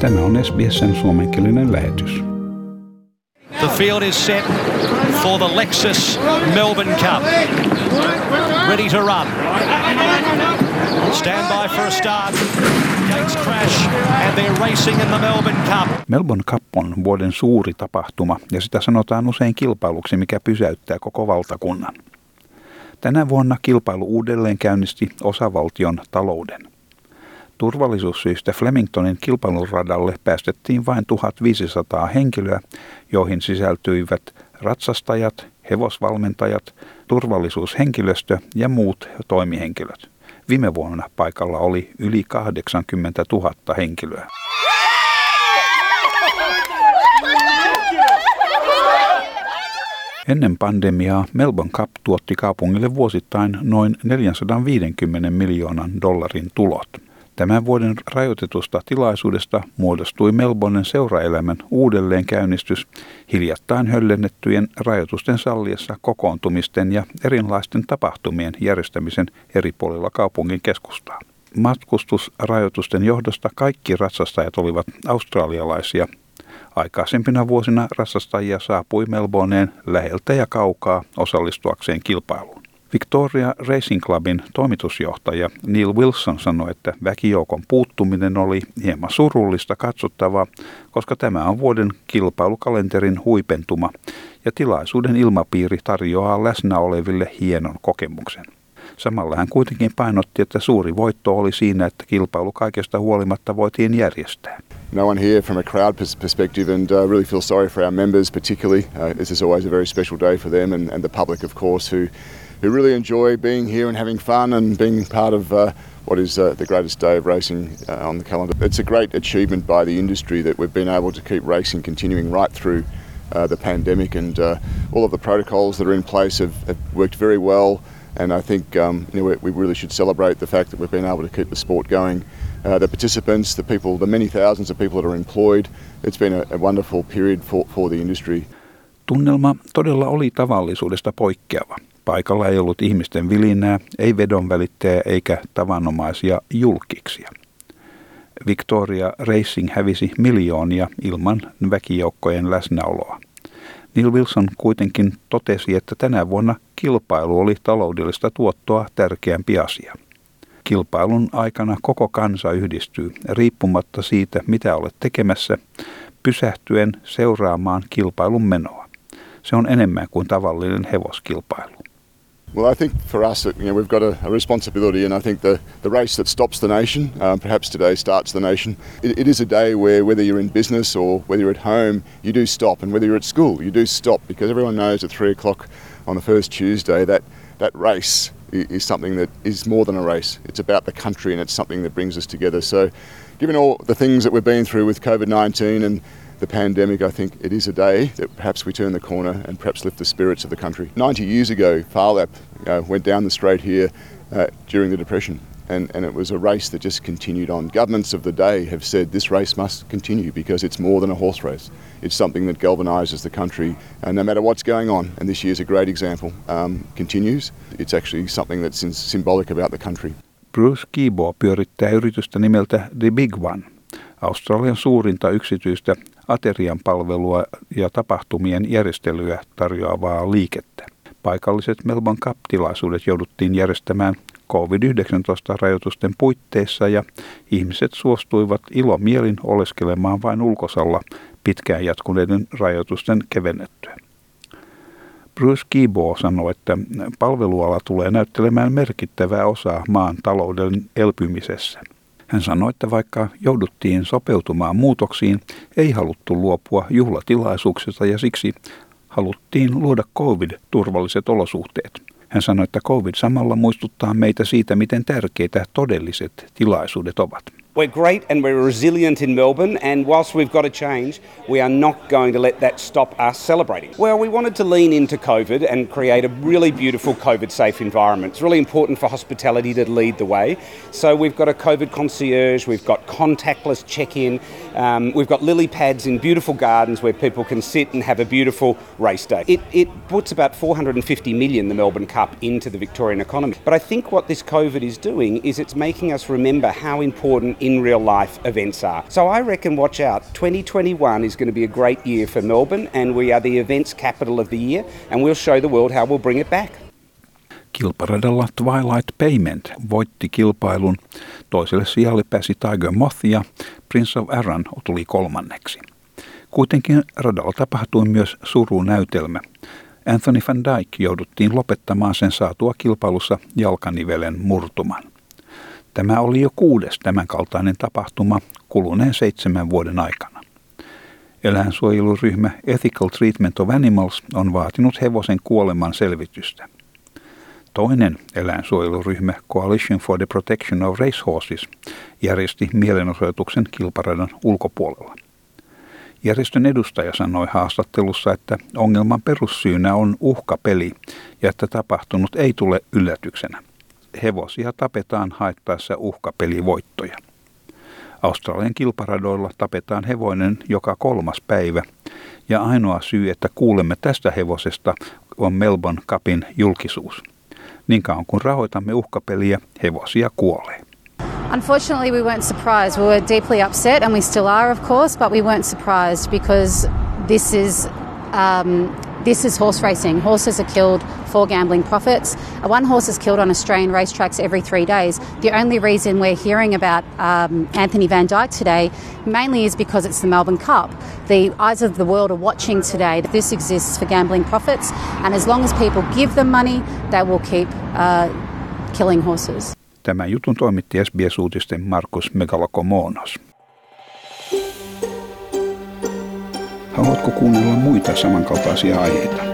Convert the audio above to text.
Tämä on SBSn suomenkielinen lähetys. The field is set for the Lexus Melbourne Cup. Ready to run. Stand by for a start. Gates crash and they're racing in the Melbourne Cup. Melbourne Cup on vuoden suuri tapahtuma ja sitä sanotaan usein kilpailuksi, mikä pysäyttää koko valtakunnan. Tänä vuonna kilpailu uudelleen käynnisti osavaltion talouden. Turvallisuussyistä Flemingtonin kilpailuradalle päästettiin vain 1500 henkilöä, joihin sisältyivät ratsastajat, hevosvalmentajat, turvallisuushenkilöstö ja muut toimihenkilöt. Viime vuonna paikalla oli yli 80 000 henkilöä. Ennen pandemiaa Melbourne Cup tuotti kaupungille vuosittain noin 450 miljoonan dollarin tulot. Tämän vuoden rajoitetusta tilaisuudesta muodostui Melbournen seuraelämän uudelleenkäynnistys hiljattain höllennettyjen rajoitusten salliessa kokoontumisten ja erilaisten tapahtumien järjestämisen eri puolilla kaupungin keskustaa. Matkustusrajoitusten johdosta kaikki ratsastajat olivat australialaisia. Aikaisempina vuosina ratsastajia saapui Melbourneen läheltä ja kaukaa osallistuakseen kilpailuun. Victoria Racing Clubin toimitusjohtaja Neil Wilson sanoi, että väkijoukon puuttuminen oli hieman surullista katsottavaa, koska tämä on vuoden kilpailukalenterin huipentuma ja tilaisuuden ilmapiiri tarjoaa läsnä oleville hienon kokemuksen. Samalla hän kuitenkin painotti, että suuri voitto oli siinä, että kilpailu kaikesta huolimatta voitiin järjestää. no one here from a crowd perspective and uh, really feel sorry for our members particularly. Uh, this is always a very special day for them and, and the public of course who who really enjoy being here and having fun and being part of uh, what is uh, the greatest day of racing uh, on the calendar. It's a great achievement by the industry that we've been able to keep racing continuing right through uh, the pandemic, and uh, all of the protocols that are in place have, have worked very well. And I think um, you know, we, really should celebrate the fact that we've been able to keep the sport going. Uh, the participants, the people, the many thousands of people that are employed, it's been a, a wonderful period for, for the industry. Tunnelma todella oli tavallisuudesta poikkeava. Paikalla ei ollut ihmisten vilinää, ei vedonvälittäjä eikä tavanomaisia julkiksia. Victoria Racing hävisi miljoonia ilman väkijoukkojen läsnäoloa. Neil Wilson kuitenkin totesi, että tänä vuonna kilpailu oli taloudellista tuottoa tärkeämpi asia. Kilpailun aikana koko kansa yhdistyy, riippumatta siitä, mitä olet tekemässä, pysähtyen seuraamaan kilpailun menoa. Se on enemmän kuin tavallinen hevoskilpailu. Well, I think for us, you know, we've got a, a, responsibility, and I think the, the race that stops the nation, um, perhaps today starts the nation. It, it is a day where whether you're in business or whether you're at home, you do stop, and whether you're at school, you do stop because everyone knows at three o'clock on the first Tuesday that that race is something that is more than a race. It's about the country, and it's something that brings us together. So, given all the things that we've been through with COVID 19 and the pandemic, I think it is a day that perhaps we turn the corner and perhaps lift the spirits of the country. 90 years ago, Farlap uh, went down the straight here uh, during the Depression. And, and it was a race that just continued on. Governments of the day have said this race must continue because it's more than a horse race. It's something that galvanises the country, and no matter what's going on, and this year's a great example, um, continues. It's actually something that's symbolic about the country. Bruce Kibo pyörittää yritystä nimeltä The Big One, Australian suurinta yksityistä aterian palvelua ja tapahtumien järjestelyä tarjoavaa liikettä. Paikalliset Melbourne Cup-tilaisuudet jouduttiin järjestämään COVID-19-rajoitusten puitteissa ja ihmiset suostuivat ilomielin oleskelemaan vain ulkosalla pitkään jatkuneiden rajoitusten kevennettyä. Bruce Kibo sanoi, että palveluala tulee näyttelemään merkittävää osaa maan talouden elpymisessä – hän sanoi, että vaikka jouduttiin sopeutumaan muutoksiin, ei haluttu luopua juhlatilaisuuksista ja siksi haluttiin luoda COVID-turvalliset olosuhteet. Hän sanoi, että COVID samalla muistuttaa meitä siitä, miten tärkeitä todelliset tilaisuudet ovat. We're great and we're resilient in Melbourne, and whilst we've got to change, we are not going to let that stop us celebrating. Well, we wanted to lean into COVID and create a really beautiful COVID safe environment. It's really important for hospitality to lead the way. So we've got a COVID concierge, we've got contactless check in, um, we've got lily pads in beautiful gardens where people can sit and have a beautiful race day. It, it puts about 450 million, the Melbourne Cup, into the Victorian economy. But I think what this COVID is doing is it's making us remember how important in real life events are. So I reckon, watch out, 2021 is going to be a great year for Melbourne, and we are the events capital of the year, and we'll show the world how we'll bring it back. Kilparadalla Twilight Payment voitti kilpailun. Toiselle sijalle pääsi Tiger Moth ja Prince of Aran tuli kolmanneksi. Kuitenkin radalla tapahtui myös surunäytelmä. Anthony van Dyke jouduttiin lopettamaan sen saatua kilpailussa jalkanivelen murtuman. Tämä oli jo kuudes tämänkaltainen tapahtuma kuluneen seitsemän vuoden aikana. Eläinsuojeluryhmä Ethical Treatment of Animals on vaatinut hevosen kuoleman selvitystä. Toinen eläinsuojeluryhmä Coalition for the Protection of Racehorses järjesti mielenosoituksen kilparadan ulkopuolella. Järjestön edustaja sanoi haastattelussa, että ongelman perussyynä on uhkapeli ja että tapahtunut ei tule yllätyksenä. Hevosia tapetaan haettaessa uhkapelivoittoja. Australian kilparadoilla tapetaan hevonen joka kolmas päivä, ja ainoa syy, että kuulemme tästä hevosesta, on Melbourne Cupin julkisuus. Niin kauan kun rahoitamme uhkapeliä, hevosia kuolee. Unfortunately, we weren't surprised. We were deeply upset, and we still are, of course, but we weren't surprised because this is. Um, this is horse racing. Horses are killed for gambling profits. One horse is killed on Australian racetracks every three days. The only reason we're hearing about um, Anthony Van Dyke today mainly is because it's the Melbourne Cup. The eyes of the world are watching today. This exists for gambling profits, and as long as people give them money, they will keep uh, killing horses. Tämän jutun toimitti SBS-uutisten Markus Megalokomonos. Haluatko kuunnella muita samankaltaisia aiheita?